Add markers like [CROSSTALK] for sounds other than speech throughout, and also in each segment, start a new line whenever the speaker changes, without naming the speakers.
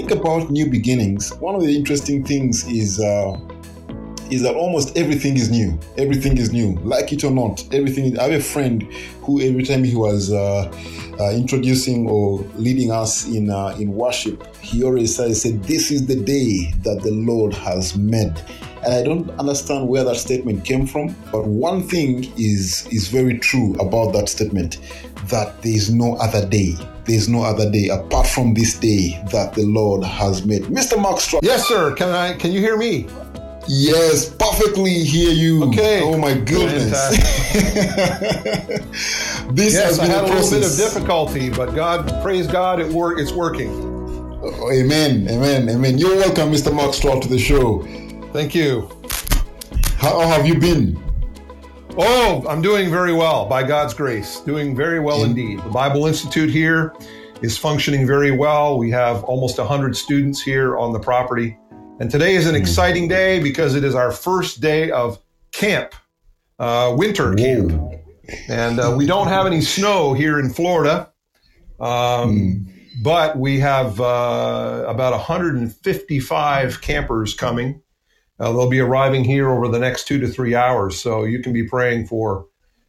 think about new beginnings, one of the interesting things is uh, is that almost everything is new. Everything is new, like it or not. Everything. I have a friend who every time he was uh, uh, introducing or leading us in uh, in worship, he always said, "This is the day that the Lord has made." And I don't understand where that statement came from, but one thing is is very true about that statement: that there is no other day. There is no other day apart from this day that the Lord has made. Mr. Mark Stroud.
Yes, sir. Can I? Can you hear me?
Yes, perfectly hear you.
Okay.
Oh my goodness. [LAUGHS] this
yes,
has
I
been
had
a
a little bit of difficulty, but God, praise God, it work. It's working.
Oh, amen, amen, amen. You're welcome, Mr. Mark Stroud, to the show.
Thank you.
How have you been?
Oh, I'm doing very well by God's grace. Doing very well indeed. The Bible Institute here is functioning very well. We have almost 100 students here on the property. And today is an exciting day because it is our first day of camp, uh, winter camp.
Whoa.
And uh, we don't have any snow here in Florida. Um, But we have uh, about 155 campers coming. Uh, they'll be arriving here over the next two to three hours. So you can be praying for,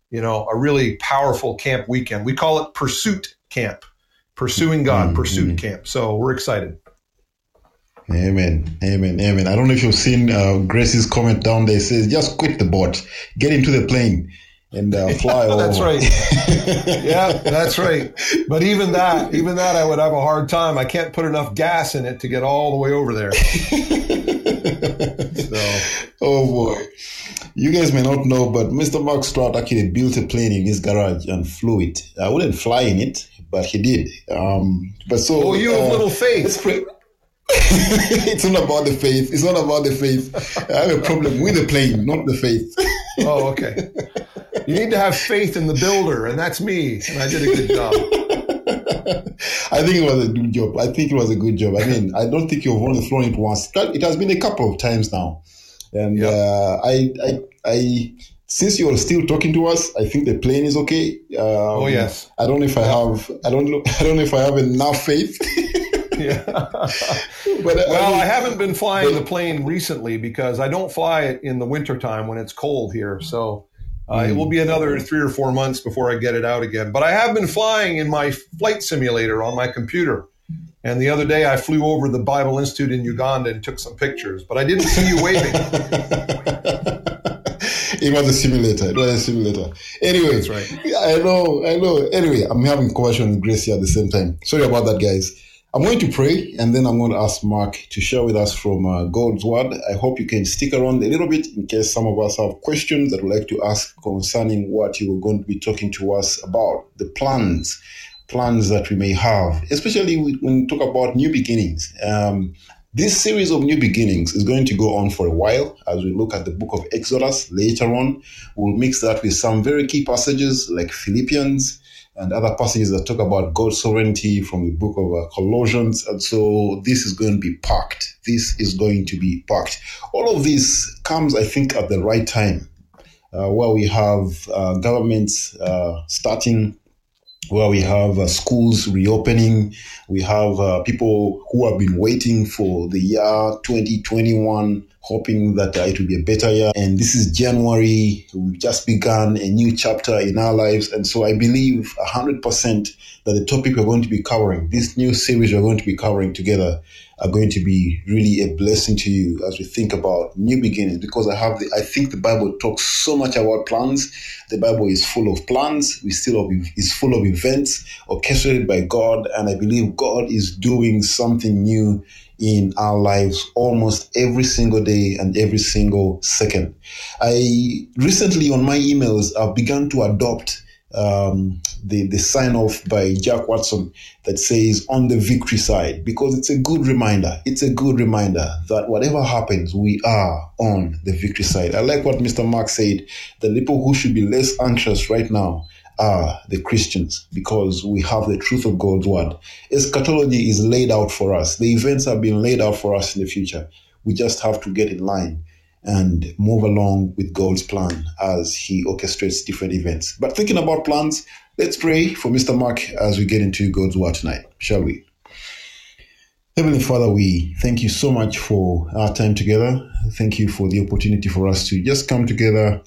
you know, a really powerful camp weekend. We call it Pursuit Camp, Pursuing God, Pursuit Camp. So we're excited.
Amen, amen, amen. I don't know if you've seen uh, Grace's comment down there. It says, just quit the boat, get into the plane, and uh, [LAUGHS] fly over.
That's right. [LAUGHS] yeah, that's right. But even that, even that, I would have a hard time. I can't put enough gas in it to get all the way over there. [LAUGHS] So, [LAUGHS]
Oh boy. You guys may not know, but Mr. Mark Stroud actually built a plane in his garage and flew it. I wouldn't fly in it, but he did. Um, but so.
oh, you have
uh,
little
let's
faith. [LAUGHS]
it's not about the faith. It's not about the faith. I have a problem with the plane, not the faith. [LAUGHS]
Oh, okay. You need to have faith in the builder, and that's me. And I did a good job. [LAUGHS]
I think it was a good job. I think it was a good job. I mean, I don't think you've only flown it once. It has been a couple of times now, and
Yep.
uh, I, I, I, since you're still talking to us, I think the plane is okay. Um,
Oh, yes.
I don't know if I have. I don't know. [LAUGHS] I don't know if I have enough faith. [LAUGHS]
Yeah.
but uh,
Well,
mean,
I haven't been flying the plane recently because I don't fly it in the wintertime when it's cold here. So uh, it will be another three or four months before I get it out again. But I have been flying in my flight simulator on my computer. And the other day I flew over the Bible Institute in Uganda and took some pictures, but I didn't see you waving. [LAUGHS]
it was a simulator. It was a simulator. Anyway,
That's right.
I know, I know. Anyway, I'm having conversation with Gracie at the same time. Sorry about that, guys. I'm going to pray and then I'm going to ask Mark to share with us from uh, God's Word. I hope you can stick around a little bit in case some of us have questions that we'd like to ask concerning what you are going to be talking to us about, the plans, plans that we may have, especially when we talk about new beginnings. Um, this series of new beginnings is going to go on for a while as we look at the book of Exodus later on. We'll mix that with some very key passages like Philippians and other passages that talk about God's sovereignty from the book of uh, Colossians. And so this is going to be packed. This is going to be packed. All of this comes, I think, at the right time, uh, where we have uh, governments uh, starting where we have uh, schools reopening. We have uh, people who have been waiting for the year 2021, hoping that uh, it will be a better year. And this is January. We've just begun a new chapter in our lives. And so I believe 100% that the topic we're going to be covering, this new series we're going to be covering together, are going to be really a blessing to you as we think about new beginnings because I have the, I think the Bible talks so much about plans. The Bible is full of plans. We still of, is full of events orchestrated by God, and I believe God is doing something new in our lives almost every single day and every single second. I recently on my emails I've begun to adopt um, the, the sign off by Jack Wyrtzen that says on the victory side because it's a good reminder. It's a good reminder that whatever happens, we are on the victory side. I like what Mr. Mark said. The people who should be less anxious right now are the Christians because we have the truth of God's word. Eschatology is laid out for us. The events have been laid out for us in the future. We just have to get in line and move along with God's plan as He orchestrates different events. But thinking about plans, let's pray for Mr. Mark as we get into God's word tonight, shall we? Heavenly Father, we thank you so much for our time together. Thank you for the opportunity for us to just come together,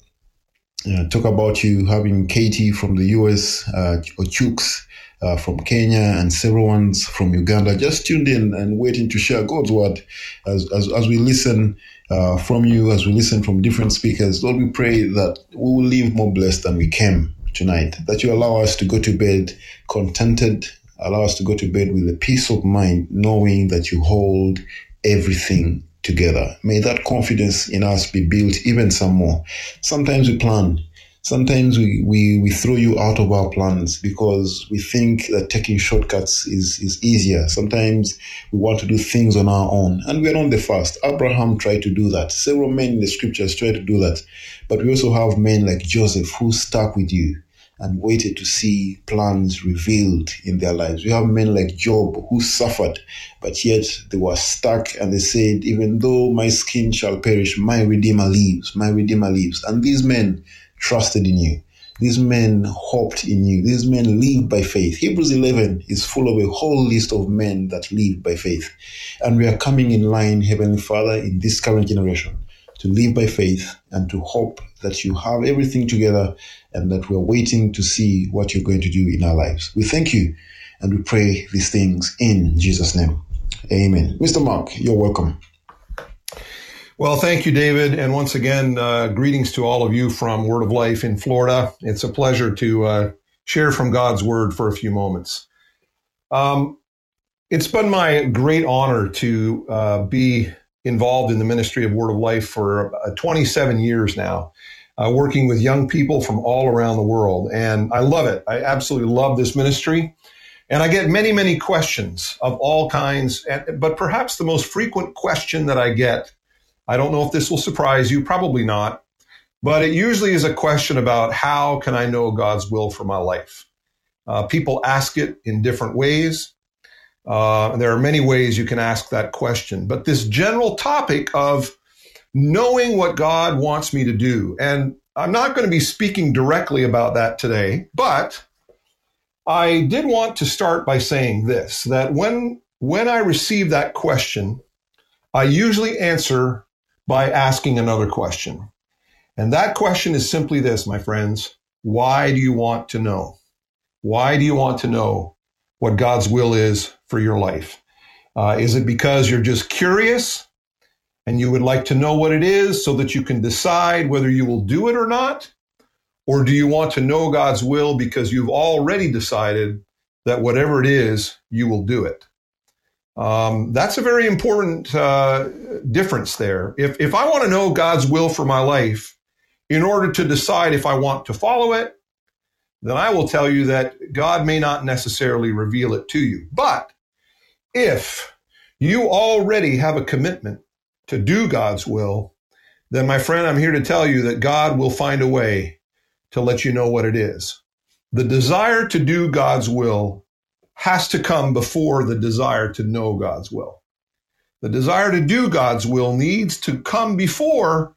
uh, talk about you, having Katie from the US, uh, Ochooks uh, from Kenya, and several ones from Uganda. Just tuned in and waiting to share God's word as, as, as we listen uh, from you, as we listen from different speakers. Lord, we pray that we will leave more blessed than we came tonight, that you allow us to go to bed contented. Allow us to go to bed with a peace of mind, knowing that you hold everything together. May that confidence in us be built even some more. Sometimes we plan. Sometimes we, we, we throw you out of our plans because we think that taking shortcuts is, is easier. Sometimes we want to do things on our own and we're not the first. Abraham tried to do that. Several men in the scriptures tried to do that. But we also have men like Joseph who stuck with you and waited to see plans revealed in their lives. We have men like Job who suffered, but yet they were stuck and they said, Even though my skin shall perish, my Redeemer lives, my Redeemer lives. And these men trusted in you. These men hoped in you. These men lived by faith. Hebrews 11 is full of a whole list of men that live by faith. And we are coming in line, Heavenly Father, in this current generation to live by faith and to hope that you have everything together and that we're waiting to see what you're going to do in our lives. We thank you and we pray these things in Jesus' name. Amen. Mr. Mark, you're welcome.
Well, thank you, David. And once again, uh, greetings to all of you from Word of Life in Florida. It's a pleasure to uh, share from God's Word for a few moments. Um, it's been my great honor to uh, be involved in the ministry of Word of Life for uh, 27 years now, uh, working with young people from all around the world. And I love it. I absolutely love this ministry. And I get many, many questions of all kinds. But perhaps the most frequent question that I get, I don't know if this will surprise you, probably not, but it usually is a question about how can I know God's will for my life? Uh, people ask it in different ways. Uh, there are many ways you can ask that question, but this general topic of knowing what God wants me to do, and I'm not going to be speaking directly about that today, but I did want to start by saying this that when when I receive that question, I usually answer by asking another question. And that question is simply this, my friends. Why do you want to know? Why do you want to know what God's will is for your life? Uh, is it because you're just curious and you would like to know what it is so that you can decide whether you will do it or not? Or do you want to know God's will because you've already decided that whatever it is, you will do it? Um, that's a very important uh, difference there. If, if I want to know God's will for my life in order to decide if I want to follow it, then I will tell you that God may not necessarily reveal it to you. But if you already have a commitment to do God's will, then my friend, I'm here to tell you that God will find a way to let you know what it is. The desire to do God's will has to come before the desire to know God's will. The desire to do God's will needs to come before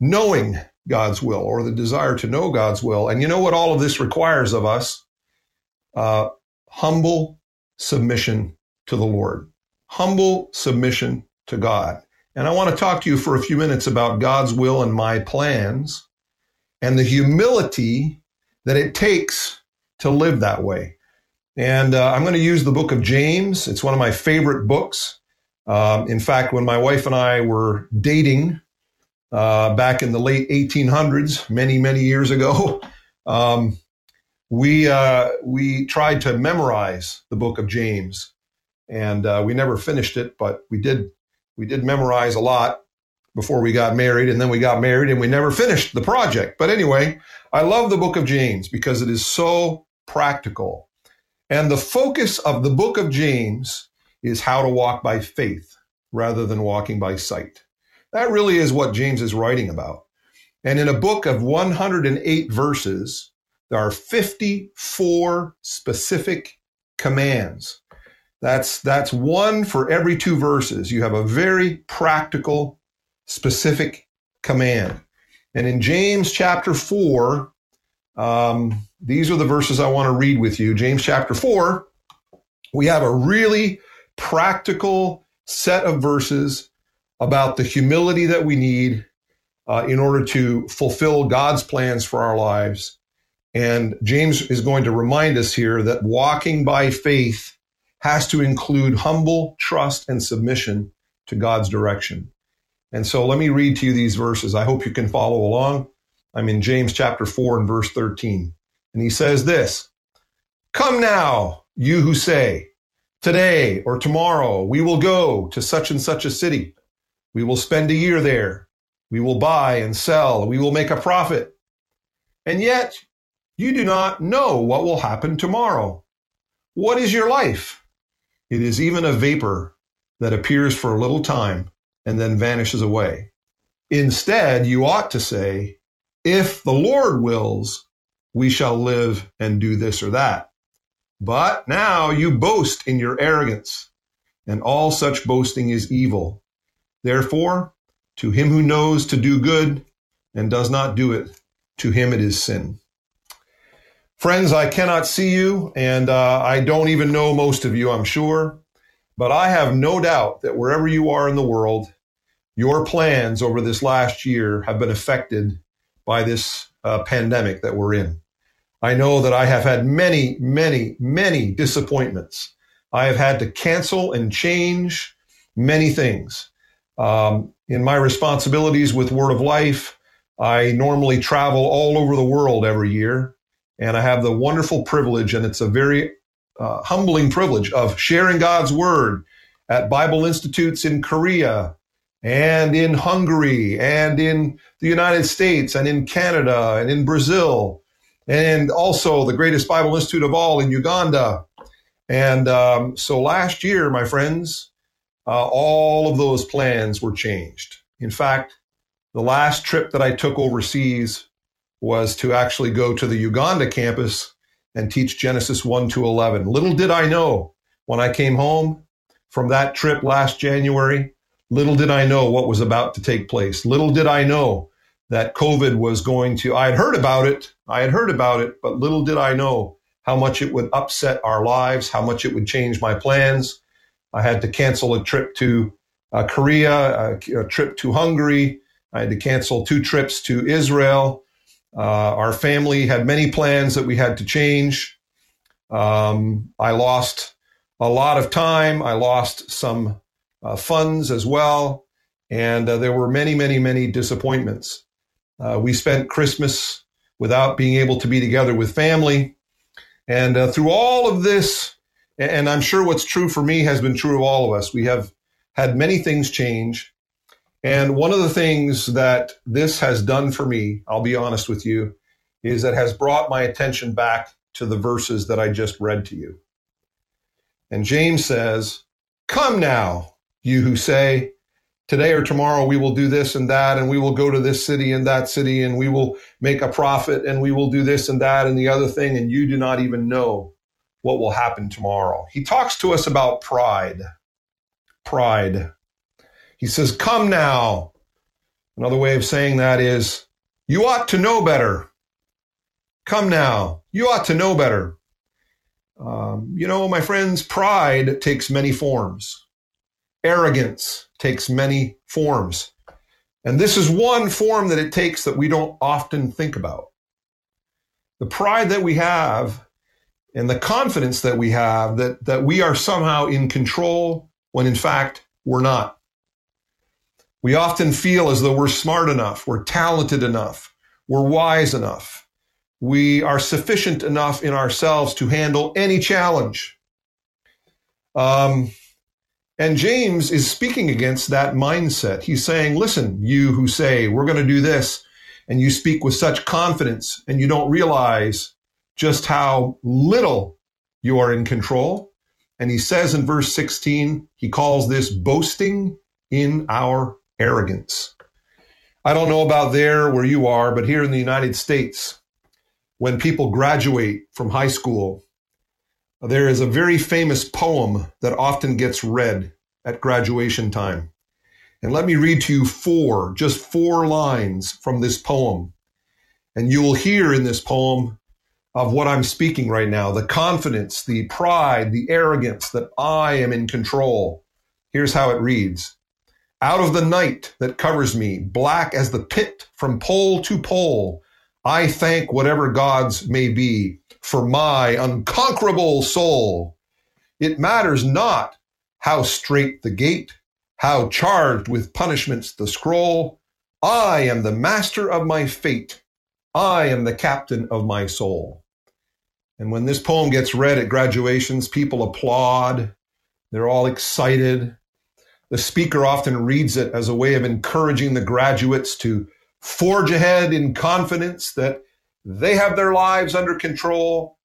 knowing God's will or the desire to know God's will. And you know what all of this requires of us? Uh, humble submission to the Lord, humble submission to God. And I want to talk to you for a few minutes about God's will and my plans and the humility that it takes to live that way. And uh, I'm going to use the book of James. It's one of my favorite books. Um, in fact, when my wife and I were dating uh, back in the late 1800s, many, many years ago, [LAUGHS] um, we, uh, we tried to memorize the book of James and uh, we never finished it, but we did we did memorize a lot before we got married, and then we got married and we never finished the project. But anyway, I love the book of James because it is so practical. And the focus of the book of James is how to walk by faith rather than walking by sight. That really is what James is writing about. And in a book of 108 verses, there are 54 specific commands that's, that's one for every two verses. You have a very practical, specific command. And in James chapter 4, um, these are the verses I want to read with you. James chapter 4, we have a really practical set of verses about the humility that we need uh, in order to fulfill God's plans for our lives. And James is going to remind us here that walking by faith has to include humble trust and submission to God's direction. And so let me read to you these verses. I hope you can follow along. I'm in James chapter 4 and verse 13. And he says this Come now, you who say, Today or tomorrow we will go to such and such a city. We will spend a year there. We will buy and sell. We will make a profit. And yet you do not know what will happen tomorrow. What is your life? It is even a vapor that appears for a little time and then vanishes away. Instead, you ought to say, if the Lord wills, we shall live and do this or that. But now you boast in your arrogance, and all such boasting is evil. Therefore, to him who knows to do good and does not do it, to him it is sin. Friends, I cannot see you, and uh, I don't even know most of you, I'm sure. But I have no doubt that wherever you are in the world, your plans over this last year have been affected by this uh, pandemic that we're in. I know that I have had many, many, many disappointments. I have had to cancel and change many things. Um, in my responsibilities with Word of Life, I normally travel all over the world every year. And I have the wonderful privilege, and it's a very uh, humbling privilege of sharing God's word at Bible institutes in Korea and in Hungary and in the United States and in Canada and in Brazil and also the greatest Bible institute of all in Uganda. And um, so last year, my friends, uh, all of those plans were changed. In fact, the last trip that I took overseas was to actually go to the Uganda campus and teach Genesis 1 to 11. Little did I know when I came home from that trip last January, little did I know what was about to take place. Little did I know that COVID was going to, I had heard about it, I had heard about it, but little did I know how much it would upset our lives, how much it would change my plans. I had to cancel a trip to uh, Korea, a, a trip to Hungary. I had to cancel two trips to Israel. Uh, our family had many plans that we had to change. Um, I lost a lot of time. I lost some uh, funds as well. And uh, there were many, many, many disappointments. We spent Christmas without being able to be together with family. And uh, through all of this, and I'm sure what's true for me has been true of all of us, we have had many things change. And one of the things that this has done for me, I'll be honest with you, is that has brought my attention back to the verses that I just read to you. And James says, Come now, you who say, Today or tomorrow we will do this and that, and we will go to this city and that city, and we will make a profit, and we will do this and that and the other thing, and you do not even know what will happen tomorrow. He talks to us about pride. Pride. He says, Come now. Another way of saying that is, You ought to know better. Come now. You ought to know better. Um, you know, my friends, pride takes many forms. Arrogance takes many forms. And this is one form that it takes that we don't often think about. The pride that we have and the confidence that we have that, that we are somehow in control when in fact we're not. We often feel as though we're smart enough, we're talented enough, we're wise enough, we are sufficient enough in ourselves to handle any challenge. Um, and James is speaking against that mindset. He's saying, listen, you who say, we're going to do this, and you speak with such confidence, and you don't realize just how little you are in control. And he says in verse 16, he calls this boasting in our arrogance. I don't know about there where you are, but here in the United States, when people graduate from high school, there is a very famous poem that often gets read at graduation time. And let me read to you four, just four lines from this poem. And you will hear in this poem of what I'm speaking right now the confidence, the pride, the arrogance that I am in control. Here's how it reads Out of the night that covers me, black as the pit from pole to pole, I thank whatever gods may be for my unconquerable soul. It matters not how straight the gate, how charged with punishments the scroll. I am the master of my fate. I am the captain of my soul. And when this poem gets read at graduations, people applaud. They're all excited. The speaker often reads it as a way of encouraging the graduates to forge ahead in confidence that they have their lives under control.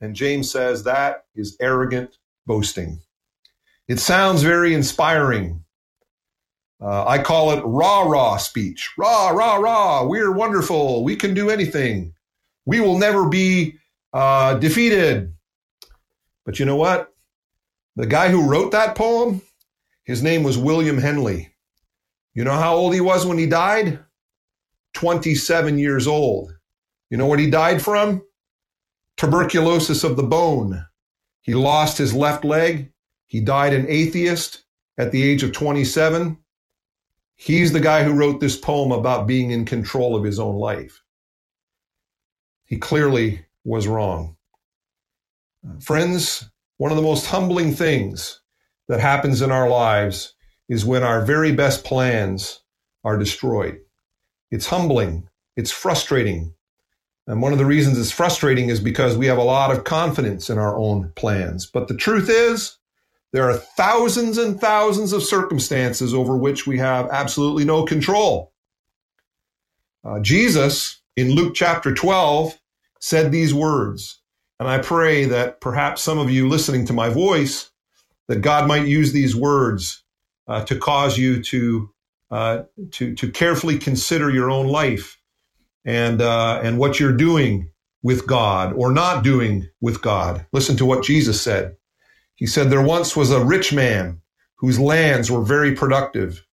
And James says that is arrogant boasting. It sounds very inspiring. Uh, I call it rah rah speech. Rah, rah, rah. We're wonderful. We can do anything. We will never be uh, defeated. But you know what? The guy who wrote that poem, his name was William Henley. You know how old he was when he died? 27 years old. You know what he died from? Tuberculosis of the bone. He lost his left leg. He died an atheist at the age of 27. He's the guy who wrote this poem about being in control of his own life. He clearly was wrong. Friends, one of the most humbling things that happens in our lives is when our very best plans are destroyed. It's humbling. It's frustrating. And one of the reasons it's frustrating is because we have a lot of confidence in our own plans. But the truth is, there are thousands and thousands of circumstances over which we have absolutely no control. Uh, Jesus, in Luke chapter 12, said these words. And I pray that perhaps some of you listening to my voice, that God might use these words uh, to cause you to uh, to to carefully consider your own life and uh, and what you're doing with God or not doing with God. Listen to what Jesus said. He said, "There once was a rich man whose lands were very productive."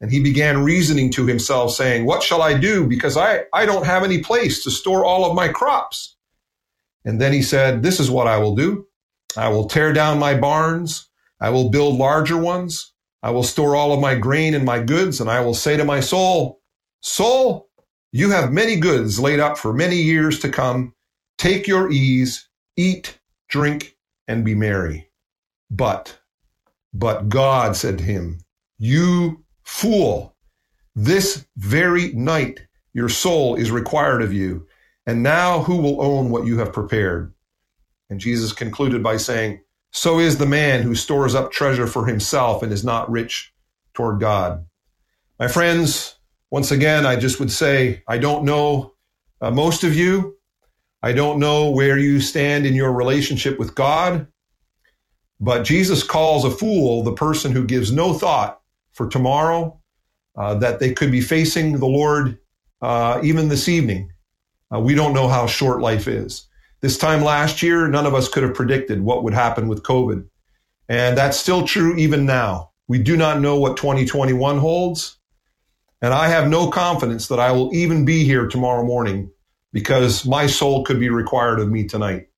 And he began reasoning to himself, saying, What shall I do? Because I, I don't have any place to store all of my crops. And then he said, This is what I will do. I will tear down my barns. I will build larger ones. I will store all of my grain and my goods, and I will say to my soul, Soul, you have many goods laid up for many years to come. Take your ease, eat, drink, and be merry. But, but God said to him, You fool, this very night your soul is required of you. And now who will own what you have prepared? And Jesus concluded by saying, so is the man who stores up treasure for himself and is not rich toward God. My friends, once again, I just would say, I don't know uh, most of you. I don't know where you stand in your relationship with God. But Jesus calls a fool the person who gives no thought for tomorrow, uh, that they could be facing the Lord uh, even this evening. Uh, we don't know how short life is. This time last year, none of us could have predicted what would happen with COVID. And that's still true even now. We do not know what 2021 holds. And I have no confidence that I will even be here tomorrow morning because my soul could be required of me tonight.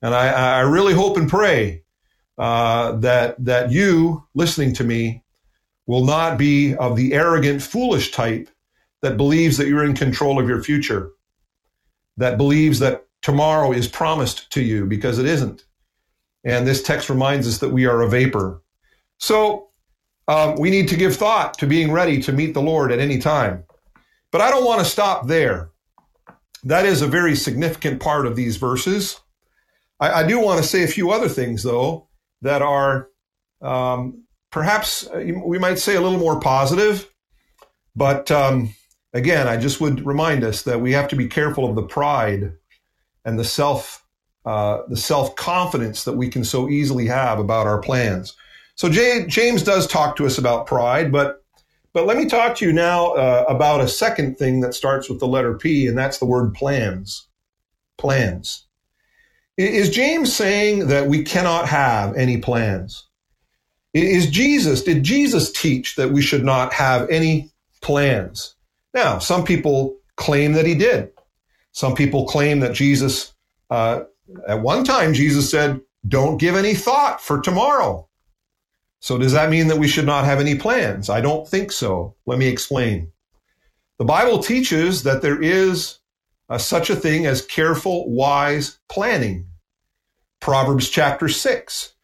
And I, I really hope and pray uh, that, that you listening to me will not be of the arrogant, foolish type that believes that you're in control of your future, that believes that tomorrow is promised to you because it isn't. And this text reminds us that we are a vapor. So um, we need to give thought to being ready to meet the Lord at any time. But I don't want to stop there. That is a very significant part of these verses. I, I do want to say a few other things, though, that are um, perhaps uh, we might say a little more positive. But um, again, I just would remind us that we have to be careful of the pride and the self uh, the self confidence that we can so easily have about our plans. So Jay, James does talk to us about pride, but but let me talk to you now uh, about a second thing that starts with the letter P, and that's the word plans. Plans. Is James saying that we cannot have any plans? Is Jesus, did Jesus teach that we should not have any plans? Now, some people claim that he did. Some people claim that Jesus Uh, at one time, Jesus said, Don't give any thought for tomorrow. So, does that mean that we should not have any plans? I don't think so. Let me explain. The Bible teaches that there is a, such a thing as careful, wise planning. Proverbs chapter 6,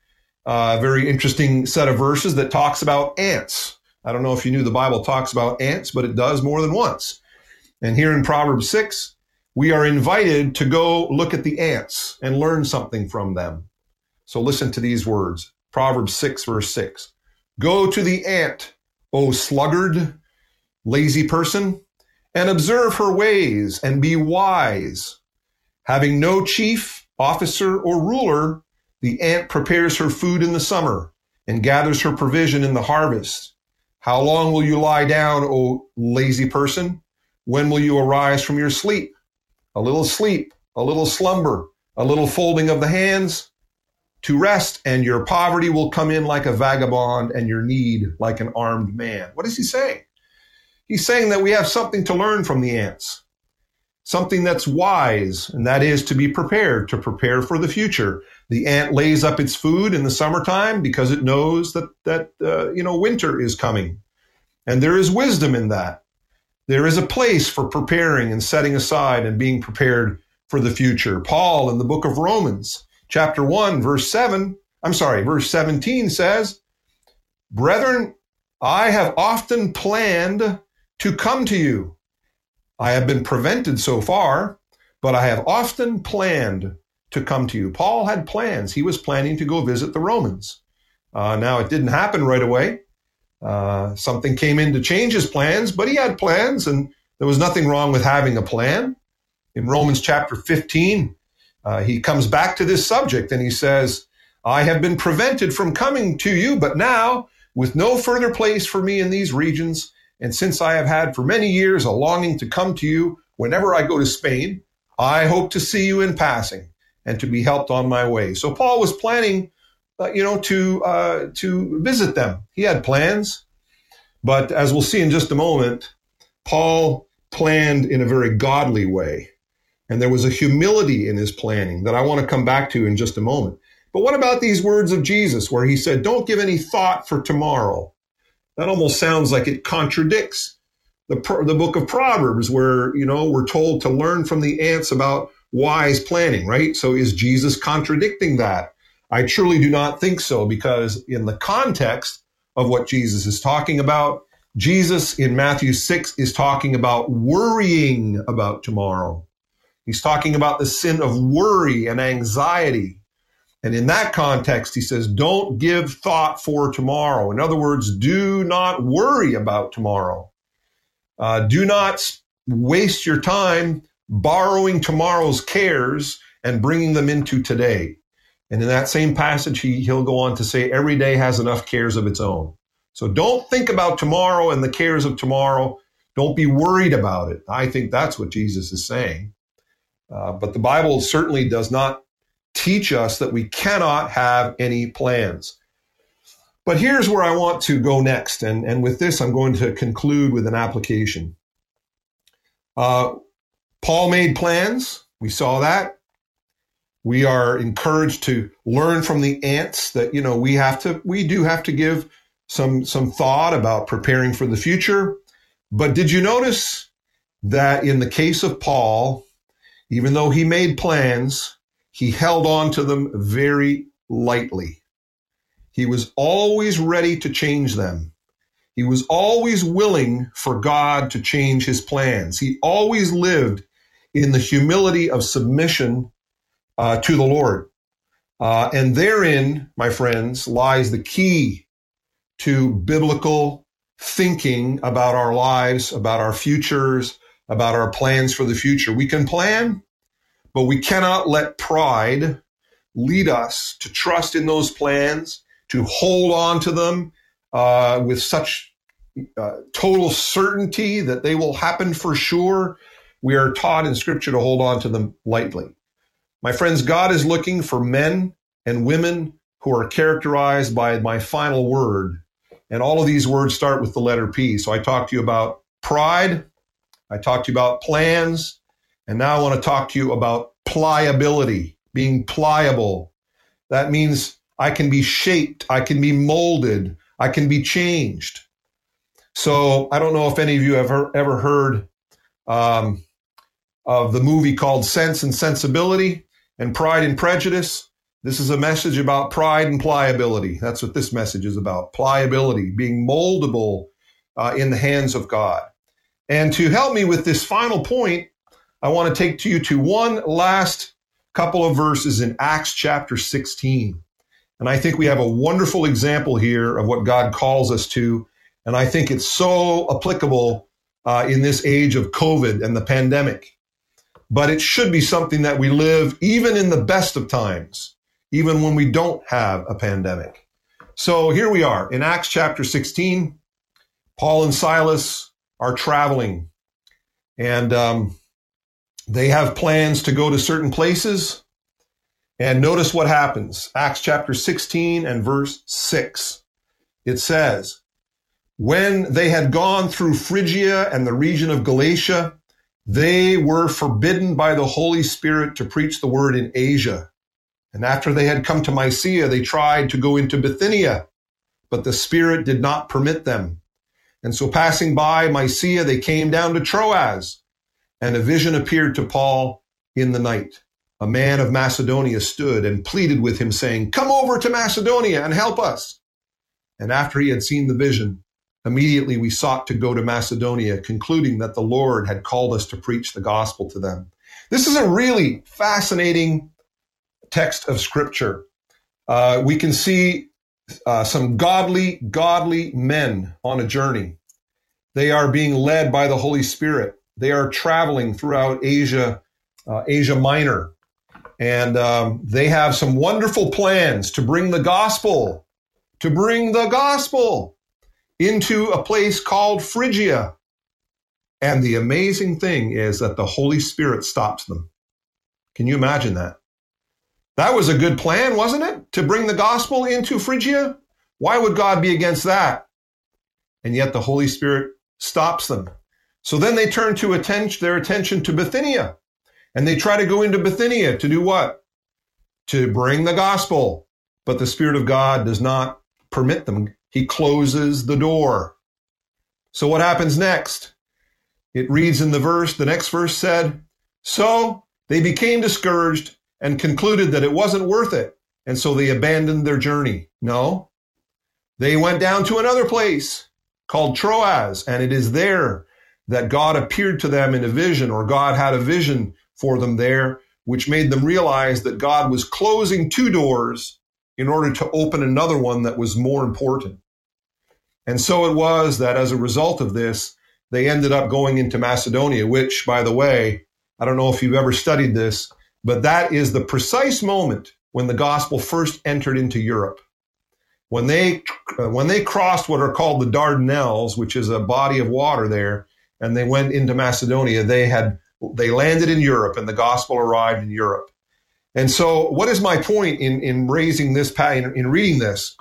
a very interesting set of verses that talks about ants. I don't know if you knew the Bible talks about ants, but it does more than once. And here in Proverbs 6, we are invited to go look at the ants and learn something from them. So listen to these words Proverbs 6, verse 6. Go to the ant, O sluggard, lazy person, and observe her ways and be wise. Having no chief, officer, or ruler, the ant prepares her food in the summer and gathers her provision in the harvest. How long will you lie down, O lazy person? When will you arise from your sleep? A little sleep, a little slumber, a little folding of the hands to rest, and your poverty will come in like a vagabond and your need like an armed man. What is he saying? He's saying that we have something to learn from the ants, something that's wise, and that is to be prepared, to prepare for the future. The ant lays up its food in the summertime because it knows that that uh, you know winter is coming, and there is wisdom in that. There is a place for preparing and setting aside and being prepared for the future. Paul in the book of Romans, chapter 1, verse 7, I'm sorry, verse 17 says, Brethren, I have often planned to come to you. I have been prevented so far, but I have often planned to come to you. Paul had plans. He was planning to go visit the Romans. Uh, now, it didn't happen right away. Uh, something came in to change his plans, but he had plans, and there was nothing wrong with having a plan. In Romans chapter 15, uh, he comes back to this subject and he says, I have been prevented from coming to you, but now, with no further place for me in these regions, and since I have had for many years a longing to come to you whenever I go to Spain, I hope to see you in passing and to be helped on my way. So Paul was planning, uh, you know, to uh, to visit them. He had plans, but as we'll see in just a moment, Paul planned in a very godly way, and there was a humility in his planning that I want to come back to in just a moment. But what about these words of Jesus, where he said, "Don't give any thought for tomorrow." That almost sounds like it contradicts the, the book of Proverbs, where, you know, we're told to learn from the ants about wise planning, right? So is Jesus contradicting that? I truly do not think so, because in the context of what Jesus is talking about, Jesus in Matthew 6 is talking about worrying about tomorrow. He's talking about the sin of worry and anxiety. And in that context, he says, don't give thought for tomorrow. In other words, do not worry about tomorrow. Uh, do not waste your time borrowing tomorrow's cares and bringing them into today. And in that same passage, he, he'll go on to say, every day has enough cares of its own. So don't think about tomorrow and the cares of tomorrow. Don't be worried about it. I think that's what Jesus is saying. Uh, but the Bible certainly does not teach us that we cannot have any plans. But here's where I want to go next. And, and with this, I'm going to conclude with an application. Uh, Paul made plans. We saw that. We are encouraged to learn from the ants that, you know, we have to, we do have to give some, some thought about preparing for the future. But did you notice that in the case of Paul, even though he made plans, he held on to them very lightly. He was always ready to change them. He was always willing for God to change his plans. He always lived in the humility of submission uh, to the Lord. Uh, and therein, my friends, lies the key to biblical thinking about our lives, about our futures, about our plans for the future. We can plan, but we cannot let pride lead us to trust in those plans, to hold on to them uh, with such uh, total certainty that they will happen for sure. We are taught in Scripture to hold on to them lightly. My friends, God is looking for men and women who are characterized by my final word. And all of these words start with the letter P. So I talked to you about pride. I talked to you about plans And now I want to talk to you about pliability, being pliable. That means I can be shaped, I can be molded, I can be changed. So I don't know if any of you have ever heard um, of the movie called Sense and Sensibility and Pride and Prejudice. This is a message about pride and pliability. That's what this message is about pliability, being moldable uh, in the hands of God. And to help me with this final point, I want to take to you to one last couple of verses in Acts chapter 16. And I think we have a wonderful example here of what God calls us to. And I think it's so applicable uh, in this age of COVID and the pandemic. But it should be something that we live even in the best of times even when we don't have a pandemic. So here we are in Acts chapter 16. Paul and Silas are traveling and um, they have plans to go to certain places. And notice what happens. Acts chapter 16 and verse 6. It says, When they had gone through Phrygia and the region of Galatia, they were forbidden by the Holy Spirit to preach the word in Asia. And after they had come to Mysia, they tried to go into Bithynia, but the Spirit did not permit them. And so passing by Mysia, they came down to Troas, and a vision appeared to Paul in the night. A man of Macedonia stood and pleaded with him, saying, Come over to Macedonia and help us. And after he had seen the vision, immediately we sought to go to Macedonia, concluding that the Lord had called us to preach the gospel to them. This is a really fascinating text of Scripture, uh, we can see uh, some godly, godly men on a journey. They are being led by the Holy Spirit. They are traveling throughout Asia, uh, Asia Minor, and um, they have some wonderful plans to bring the gospel, to bring the gospel into a place called Phrygia. And the amazing thing is that the Holy Spirit stops them. Can you imagine that? That was a good plan, wasn't it? To bring the gospel into Phrygia? Why would God be against that? And yet the Holy Spirit stops them. So then they turn to attention, their attention to Bithynia. And they try to go into Bithynia to do what? To bring the gospel. But the Spirit of God does not permit them. He closes the door. So what happens next? It reads in the verse, the next verse said, So they became discouraged and concluded that it wasn't worth it. And so they abandoned their journey. No, they went down to another place called Troas, and it is there that God appeared to them in a vision, or God had a vision for them there, which made them realize that God was closing two doors in order to open another one that was more important. And so it was that as a result of this, they ended up going into Macedonia, which, by the way, I don't know if you've ever studied this, but that is the precise moment when the gospel first entered into Europe. When they, uh, when they crossed what are called the Dardanelles, which is a body of water there, and they went into Macedonia, they had, they landed in Europe and the gospel arrived in Europe. And so what is my point in, in raising this, in, in reading this?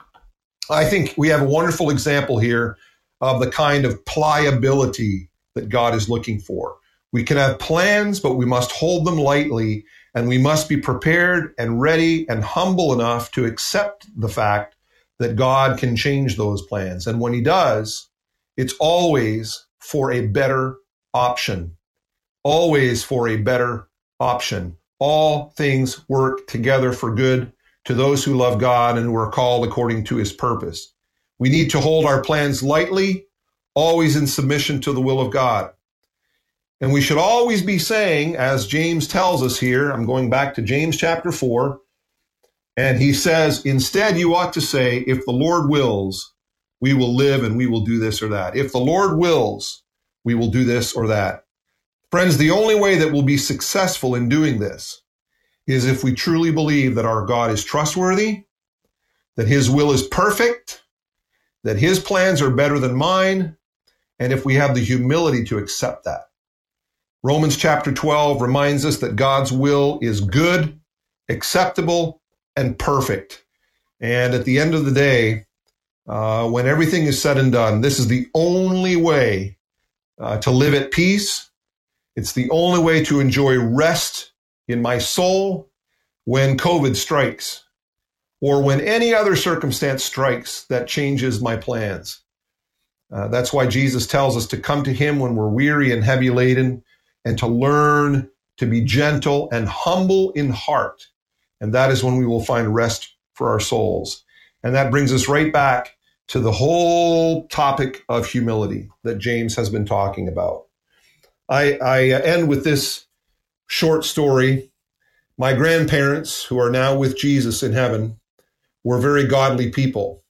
I think we have a wonderful example here of the kind of pliability that God is looking for. We can have plans, but we must hold them lightly and we must be prepared and ready and humble enough to accept the fact that God can change those plans. And when He does, it's always for a better option. Always for a better option. All things work together for good to those who love God and who are called according to His purpose. We need to hold our plans lightly, always in submission to the will of God. And we should always be saying, as James tells us here, I'm going back to James chapter 4, and he says, instead, you ought to say, if the Lord wills, we will live and we will do this or that. If the Lord wills, we will do this or that. Friends, the only way that we'll be successful in doing this is if we truly believe that our God is trustworthy, that his will is perfect, that his plans are better than mine, and if we have the humility to accept that. Romans chapter 12 reminds us that God's will is good, acceptable, and perfect. And at the end of the day, uh, when everything is said and done, this is the only way uh, to live at peace It's the only way to enjoy rest in my soul when COVID strikes or when any other circumstance strikes that changes my plans. Uh, that's why Jesus tells us to come to him when we're weary and heavy laden and to learn to be gentle and humble in heart. And that is when we will find rest for our souls. And that brings us right back to the whole topic of humility that James has been talking about. I, I end with this short story. My grandparents, who are now with Jesus in heaven, were very godly people.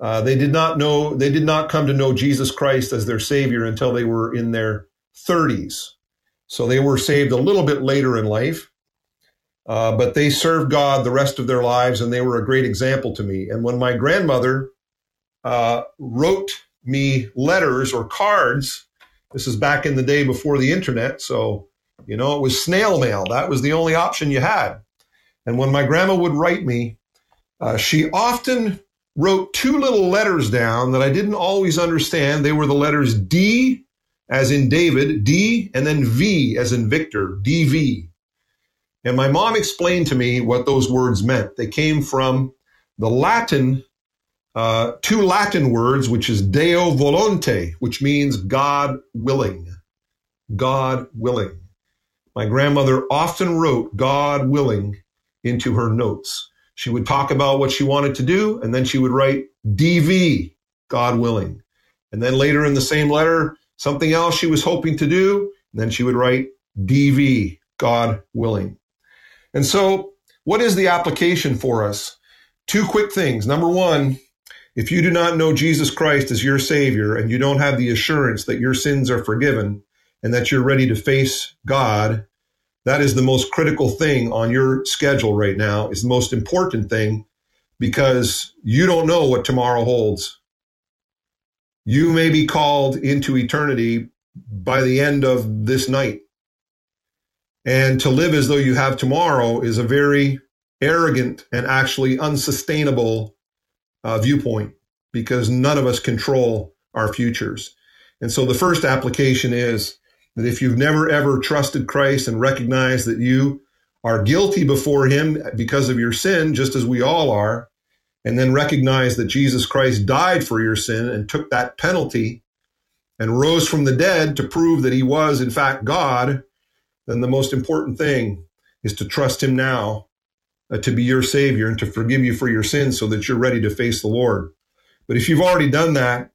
Uh, they did not know, they did not come to know Jesus Christ as their Savior until they were in their 30s. So they were saved a little bit later in life. Uh, but they served God the rest of their lives, and they were a great example to me. And when my grandmother uh, wrote me letters or cards, this is back in the day before the internet, so you know it was snail mail. That was the only option you had. And when my grandma would write me, uh, she often wrote two little letters down that I didn't always understand. They were the letters D, as in David, D, and then V, as in Victor, DV. And my mom explained to me what those words meant. They came from the Latin, uh, two Latin words, which is Deo volente, which means God willing. God willing. My grandmother often wrote God willing into her notes. She would talk about what she wanted to do, and then she would write DV, God willing. And then later in the same letter, something else she was hoping to do, and then she would write DV, God willing. And so, what is the application for us? Two quick things. Number one, if you do not know Jesus Christ as your Savior and you don't have the assurance that your sins are forgiven and that you're ready to face God, that is the most critical thing on your schedule right now, is the most important thing because you don't know what tomorrow holds. You may be called into eternity by the end of this night. And to live as though you have tomorrow is a very arrogant and actually unsustainable uh, viewpoint because none of us control our futures. And so the first application is that if you've never ever trusted Christ and recognized that you are guilty before Him because of your sin, just as we all are, and then recognize that Jesus Christ died for your sin and took that penalty and rose from the dead to prove that He was, in fact, God, then the most important thing is to trust Him now Uh, to be your Savior and to forgive you for your sins so that you're ready to face the Lord. But if you've already done that,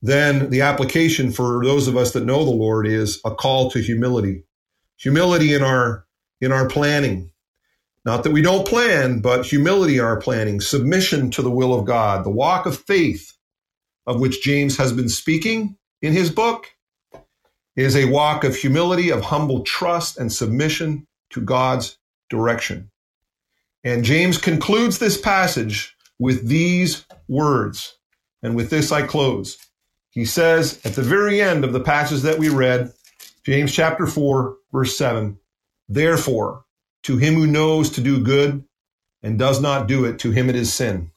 then the application for those of us that know the Lord is a call to humility. Humility in our in our planning. Not that we don't plan, but humility in our planning, submission to the will of God, the walk of faith of which James has been speaking in his book is a walk of humility, of humble trust and submission to God's direction. And James concludes this passage with these words. And with this, I close. He says at the very end of the passage that we read, James chapter 4, verse 7, Therefore, to him who knows to do good and does not do it, to him it is sin.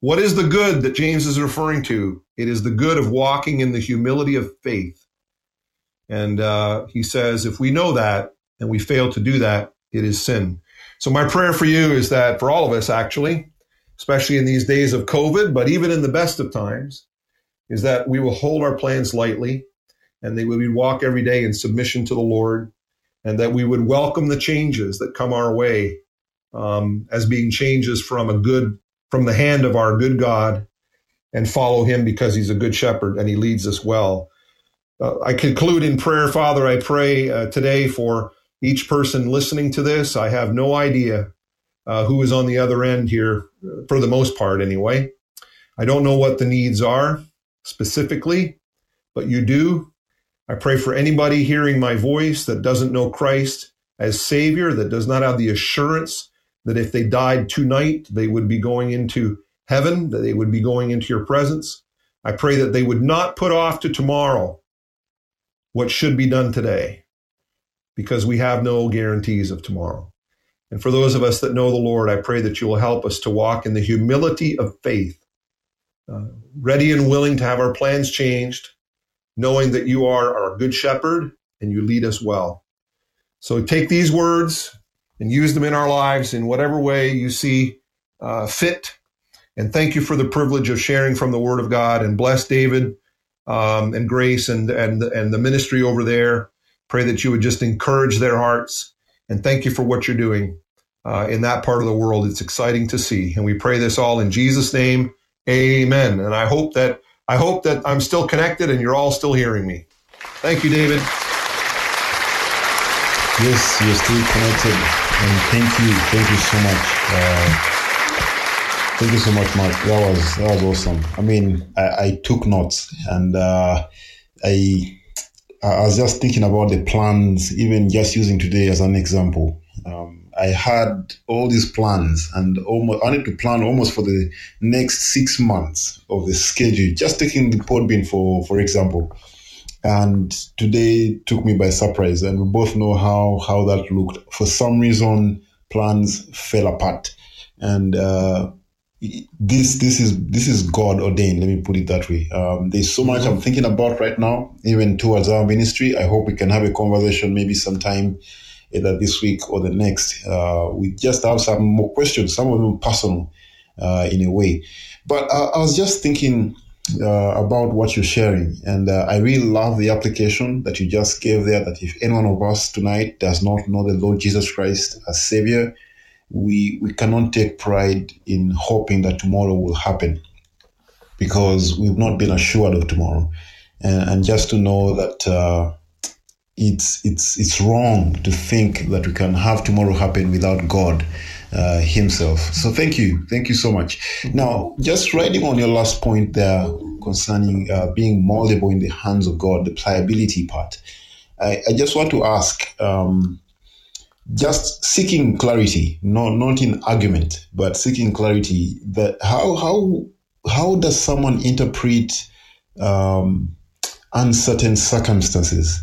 What is the good that James is referring to? It is the good of walking in the humility of faith and uh, he says, if we know that and we fail to do that, it is sin. So my prayer for you is that for all of us, actually, especially in these days of COVID, but even in the best of times, is that we will hold our plans lightly and that we would walk every day in submission to the Lord and that we would welcome the changes that come our way um, as being changes from a good, from the hand of our good God and follow him because he's a good shepherd and he leads us well. Uh, I conclude in prayer, Father. I pray uh, today for each person listening to this. I have no idea uh, who is on the other end here, for the most part, anyway. I don't know what the needs are specifically, but you do. I pray for anybody hearing my voice that doesn't know Christ as Savior, that does not have the assurance that if they died tonight, they would be going into heaven, that they would be going into your presence. I pray that they would not put off to tomorrow what should be done today because we have no guarantees of tomorrow. And for those of us that know the Lord, I pray that you will help us to walk in the humility of faith, uh, ready and willing to have our plans changed, knowing that you are our good shepherd and you lead us well. So take these words and use them in our lives in whatever way you see uh, fit. And thank you for the privilege of sharing from the Word of God. And bless David um, and Grace and and and the ministry over there. Pray that you would just encourage their hearts. And thank you for what you're doing uh, in that part of the world. It's exciting to see. And we pray this all in Jesus' name. Amen. And I hope that I hope that I'm still connected and you're all still hearing me. Thank you, David.
Yes, you're still connected. And thank you. Thank you so much. Uh, Thank you so much, Mark. That was that was awesome. I mean, I, I took notes and uh, I I was just thinking about the plans, even just using today as an example. Um, I had all these plans and almost I need to plan almost for the next six months of the schedule. Just taking the Podbean for for example, and today took me by surprise. And we both know how how that looked. For some reason, plans fell apart, and. Uh, this this is this is God ordained. Let me put it that way. Um, there's so much I'm thinking about right now, even towards our ministry. I hope we can have a conversation maybe sometime, either this week or the next. Uh, we just have some more questions, some of them personal, uh, in a way. But uh, I was just thinking uh, about what you're sharing, and uh, I really love the application that you just gave there. That if any one of us tonight does not know the Lord Jesus Christ as Savior we we cannot take pride in hoping that tomorrow will happen because we've not been assured of tomorrow and, and just to know that uh, it's it's it's wrong to think that we can have tomorrow happen without God uh, Himself. So thank you, thank you so much. Now, just riding on your last point there concerning uh, being moldable in the hands of God, the pliability part. I, I just want to ask. Um, just seeking clarity, not not in argument, but seeking clarity. That how how how does someone interpret um, uncertain circumstances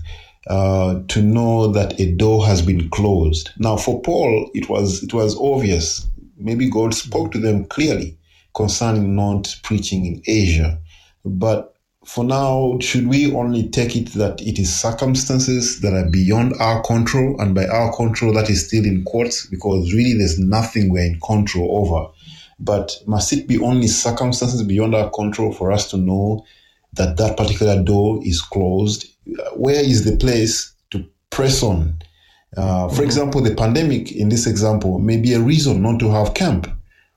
uh, to know that a door has been closed? Now, for Paul, it was it was obvious. Maybe God spoke to them clearly concerning not preaching in Asia, but for now, should we only take it that it is circumstances that are beyond our control? And by our control, that is still in quotes because really there's nothing we're in control over. But must it be only circumstances beyond our control for us to know that that particular door is closed? Where is the place to press on? Uh, for mm-hmm. example, the pandemic in this example may be a reason not to have camp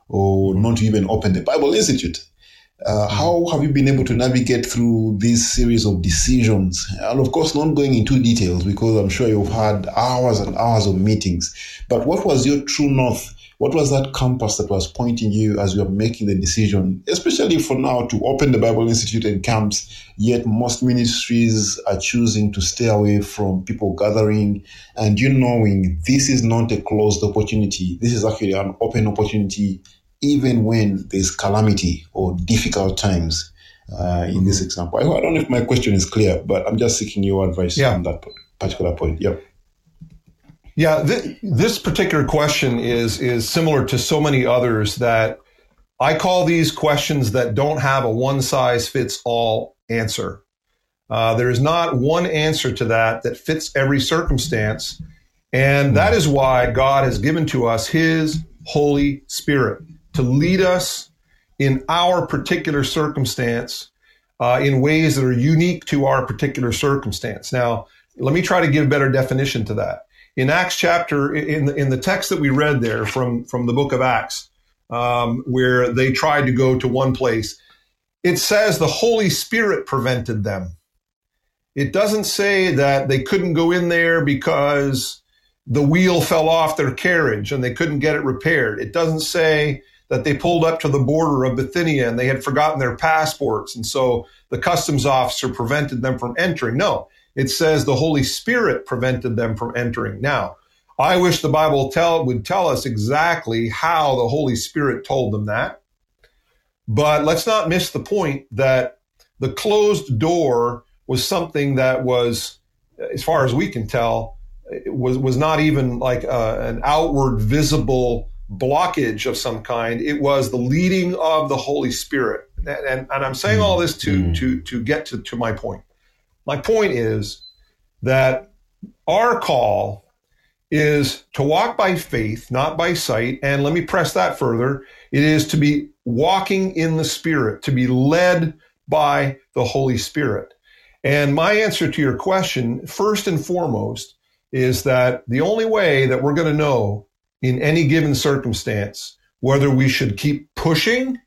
or not to even open the Bible Institute. Uh, how have you been able to navigate through this series of decisions? And of course, not going into details because I'm sure you've had hours and hours of meetings. But what was your true north? What was that compass that was pointing you as you were making the decision, especially for now to open the Bible Institute and camps? Yet most ministries are choosing to stay away from people gathering and you knowing this is not a closed opportunity. This is actually an open opportunity even when there's calamity or difficult times. Uh, in this example, I, I, don't know if my question is clear, but I'm just seeking your advice yeah. on that particular point. Yep.
Yeah, th- this particular question is is similar to so many others that I call these questions that don't have a one size fits all answer. Uh, there is not one answer to that that fits every circumstance, and that is why God has given to us His Holy Spirit to lead us in our particular circumstance uh, in ways that are unique to our particular circumstance. Now, let me try to give a better definition to that. In Acts chapter, in the, in the text that we read there from, from the book of Acts, um, where they tried to go to one place, it says the Holy Spirit prevented them. It doesn't say that they couldn't go in there because the wheel fell off their carriage and they couldn't get it repaired. It doesn't say that they pulled up to the border of Bithynia and they had forgotten their passports. And so the customs officer prevented them from entering. No, it says the Holy Spirit prevented them from entering. Now, I wish the Bible tell, would tell us exactly how the Holy Spirit told them that. But let's not miss the point that the closed door was something that was, as far as we can tell, was was not even like uh, an outward visible blockage of some kind. It was the leading of the Holy Spirit. And, and, and I'm saying all this to, mm. to, to get to, to my point. My point is that our call is to walk by faith, not by sight. And let me press that further. It is to be walking in the Spirit, to be led by the Holy Spirit. And my answer to your question, first and foremost, is that the only way that we're going to know in any given circumstance whether we should keep pushing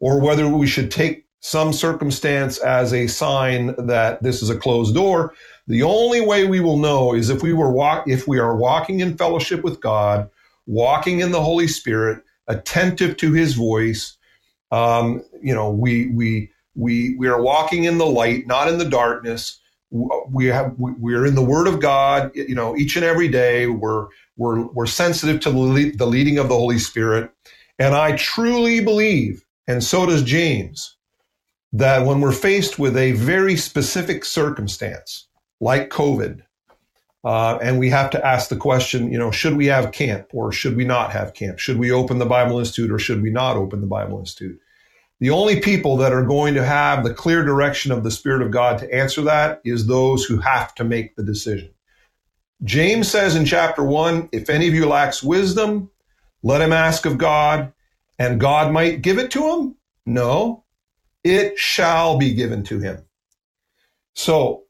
or whether we should take some circumstance as a sign that this is a closed door. The only way we will know is if we were walk, if we are walking in fellowship with God, walking in the Holy Spirit, attentive to His voice. Um, you know, we we we we are walking in the light, not in the darkness. We have we're in the Word of God. You know, each and every day we're we're we're sensitive to the leading of the Holy Spirit, and I truly believe, and so does James, that when we're faced with a very specific circumstance like COVID, uh, and we have to ask the question, you know, should we have camp or should we not have camp? Should we open the Bible Institute or should we not open the Bible Institute? The only people that are going to have the clear direction of the Spirit of God to answer that is those who have to make the decision. James says in chapter one, if any of you lacks wisdom, let him ask of God, and God might give it to him? No, it shall be given to him. So,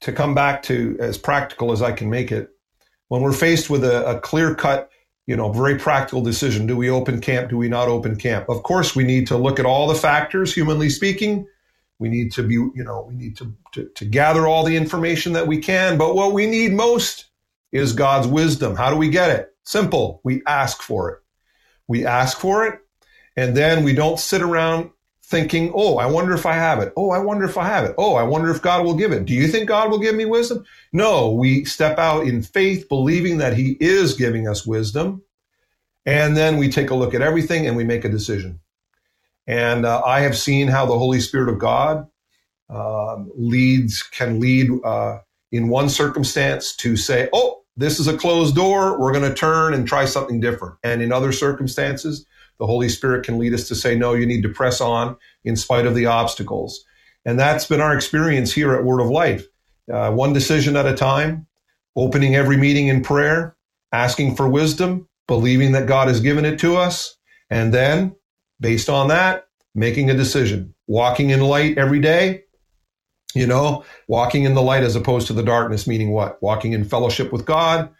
to come back to as practical as I can make it, when we're faced with a, a clear cut you know, very practical decision. Do we open camp? Do we not open camp? Of course, we need to look at all the factors, humanly speaking. We need to be, you know, we need to, to, to, gather all the information that we can. But what we need most is God's wisdom. How do we get it? Simple. We ask for it. We ask for it. And then we don't sit around thinking, oh, I wonder if I have it. Oh, I wonder if I have it. Oh, I wonder if God will give it. Do you think God will give me wisdom? No, we step out in faith, believing that He is giving us wisdom. And then we take a look at everything and we make a decision. And uh, I have seen how the Holy Spirit of God uh, leads, can lead uh, in one circumstance to say, oh, this is a closed door. We're going to turn and try something different. And in other circumstances, the Holy Spirit can lead us to say, no, you need to press on in spite of the obstacles. And that's been our experience here at Word of Life. Uh, one decision at a time, opening every meeting in prayer, asking for wisdom, believing that God has given it to us, and then, based on that, making a decision, walking in light every day. You know, walking in the light as opposed to the darkness, meaning what? Walking in fellowship with God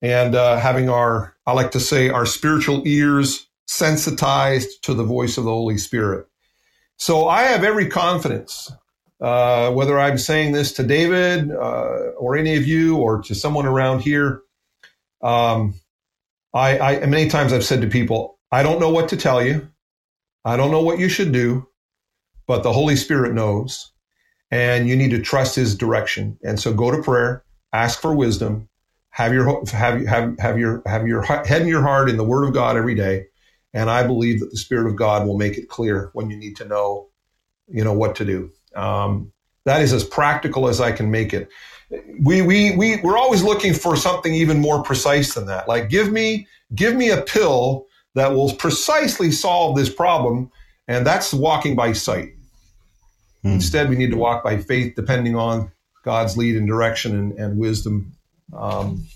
and uh, having our, I like to say, our spiritual ears sensitized to the voice of the Holy Spirit. So I have every confidence, uh, whether I'm saying this to David uh, or any of you or to someone around here. Um, I, I many times I've said to people, I don't know what to tell you, I don't know what you should do, but the Holy Spirit knows, and you need to trust His direction. And so go to prayer, ask for wisdom, have your have have have your have your head and your heart in the Word of God every day and I believe that the Spirit of God will make it clear when you need to know, you know, what to do. Um, that is as practical as I can make it. We, we, we, we're always looking for something even more precise than that. Like, give me, give me a pill that will precisely solve this problem. And that's walking by sight. Hmm. Instead, we need to walk by faith, depending on God's lead and direction and, and wisdom. Um,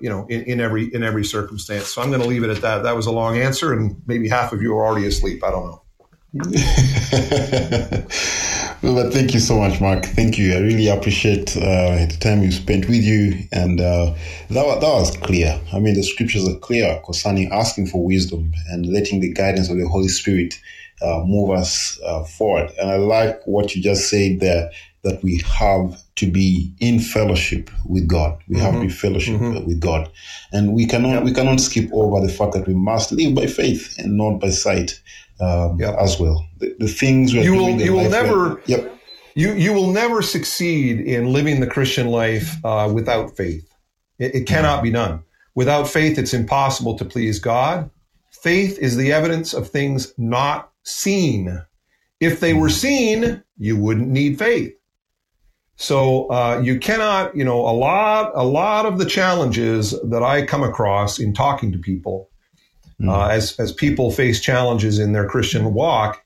you know, in, in every in every circumstance. So I'm going to leave it at that. That was a long answer, and maybe half of you are already asleep. I don't know. [LAUGHS]
well, but thank you so much, Mark. Thank you. I really appreciate uh, the time we spent with you, and uh, that that was clear. I mean, the scriptures are clear concerning asking for wisdom and letting the guidance of the Holy Spirit uh, move us uh, forward. And I like what you just said there that we have to be in fellowship with God. We mm-hmm. have to be fellowship mm-hmm. with God, and we cannot we cannot skip over the fact that we must live by faith and not by sight um, as well. The, the things
you will you will never yep. You you will never succeed in living the Christian life uh, without faith. It, it cannot be done. Without faith, it's impossible to please God. Faith is the evidence of things not seen. If they were mm-hmm. seen, you wouldn't need faith. So uh, you cannot, you know, a lot, a lot of the challenges that I come across in talking to people, mm. uh, as as people face challenges in their Christian walk,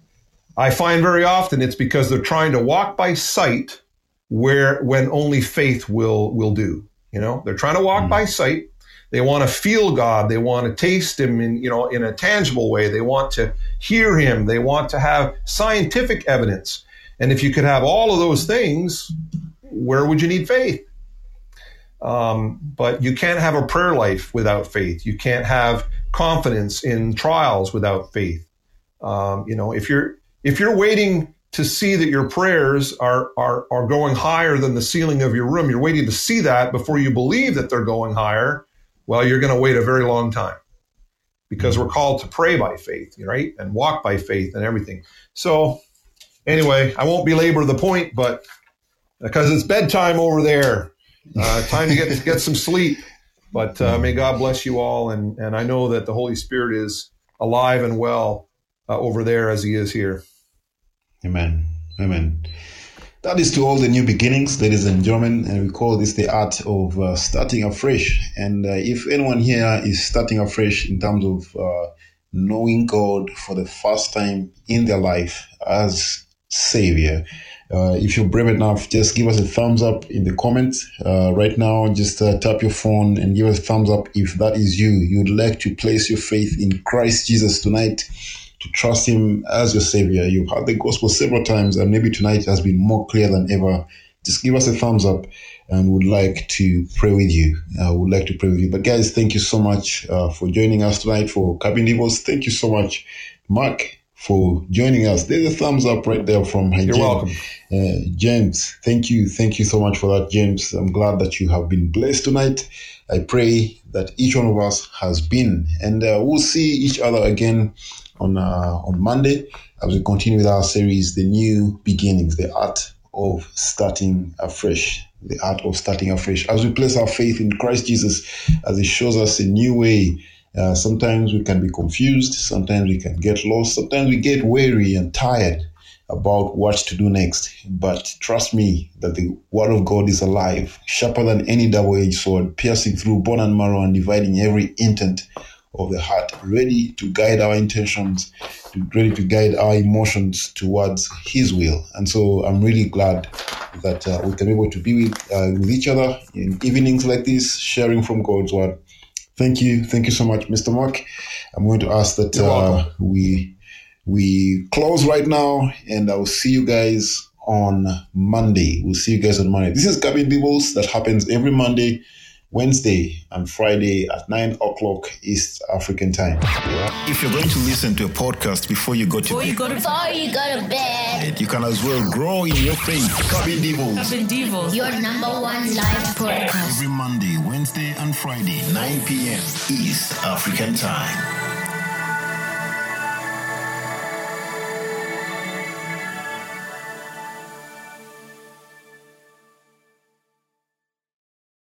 I find very often it's because they're trying to walk by sight where when only faith will will do. You know, they're trying to walk mm. by sight. They want to feel God. They want to taste Him in you know in a tangible way. They want to hear Him. They want to have scientific evidence. And if you could have all of those things, where would you need faith? Um, but you can't have a prayer life without faith. You can't have confidence in trials without faith. Um, you know, if you're if you're waiting to see that your prayers are, are are going higher than the ceiling of your room, you're waiting to see that before you believe that they're going higher. Well, you're going to wait a very long time because we're called to pray by faith, right, and walk by faith and everything. So, anyway, I won't belabor the point, but because it's bedtime over there, uh, time to get [LAUGHS] get some sleep. But uh, may God bless you all, and and I know that the Holy Spirit is alive and well uh, over there as He is here.
Amen. Amen. That is to all the new beginnings, ladies and gentlemen, and we call this the art of uh, starting afresh. And uh, if anyone here is starting afresh in terms of uh, knowing God for the first time in their life as Savior, uh, if you're brave enough, just give us a thumbs up in the comments. Uh, right now, just uh, tap your phone and give us a thumbs up if that is you. You'd like to place your faith in Christ Jesus tonight, to trust Him as your Savior. You've heard the gospel several times, and maybe tonight has been more clear than ever. Just give us a thumbs up and would like to pray with you. I would like to pray with you. But guys, thank you so much uh, for joining us tonight for Cabin Devos. Thank you so much, Mark for joining us. There's a thumbs up right there from
You're
James.
welcome.
Uh, James, thank you. Thank you so much for that, James. I'm glad that you have been blessed tonight. I pray that each one of us has been. And uh, we'll see each other again on, uh, on Monday as we continue with our series, The New Beginnings, the art of starting afresh. The art of starting afresh. As we place our faith in Christ Jesus, as He shows us a new way uh, sometimes we can be confused. Sometimes we can get lost. Sometimes we get weary and tired about what to do next. But trust me that the word of God is alive, sharper than any double-edged sword, piercing through bone and marrow and dividing every intent of the heart, ready to guide our intentions, ready to guide our emotions towards His will. And so I'm really glad that uh, we can be able to be with, uh, with each other in evenings like this, sharing from God's word Thank you, thank you so much, Mr. Mark. I'm going to ask that uh, we we close right now, and I will see you guys on Monday. We'll see you guys on Monday. This is Cabin Devos that happens every Monday Wednesday and Friday at 9 o'clock East African time.
If you're going to listen to a podcast before you go to
before you go to, before you go to bed,
you can as well grow in your faith.
Cabin Devos. Cabin Devos. Your number one live podcast.
Every Monday, Wednesday, and Friday, 9 p.m. East African time.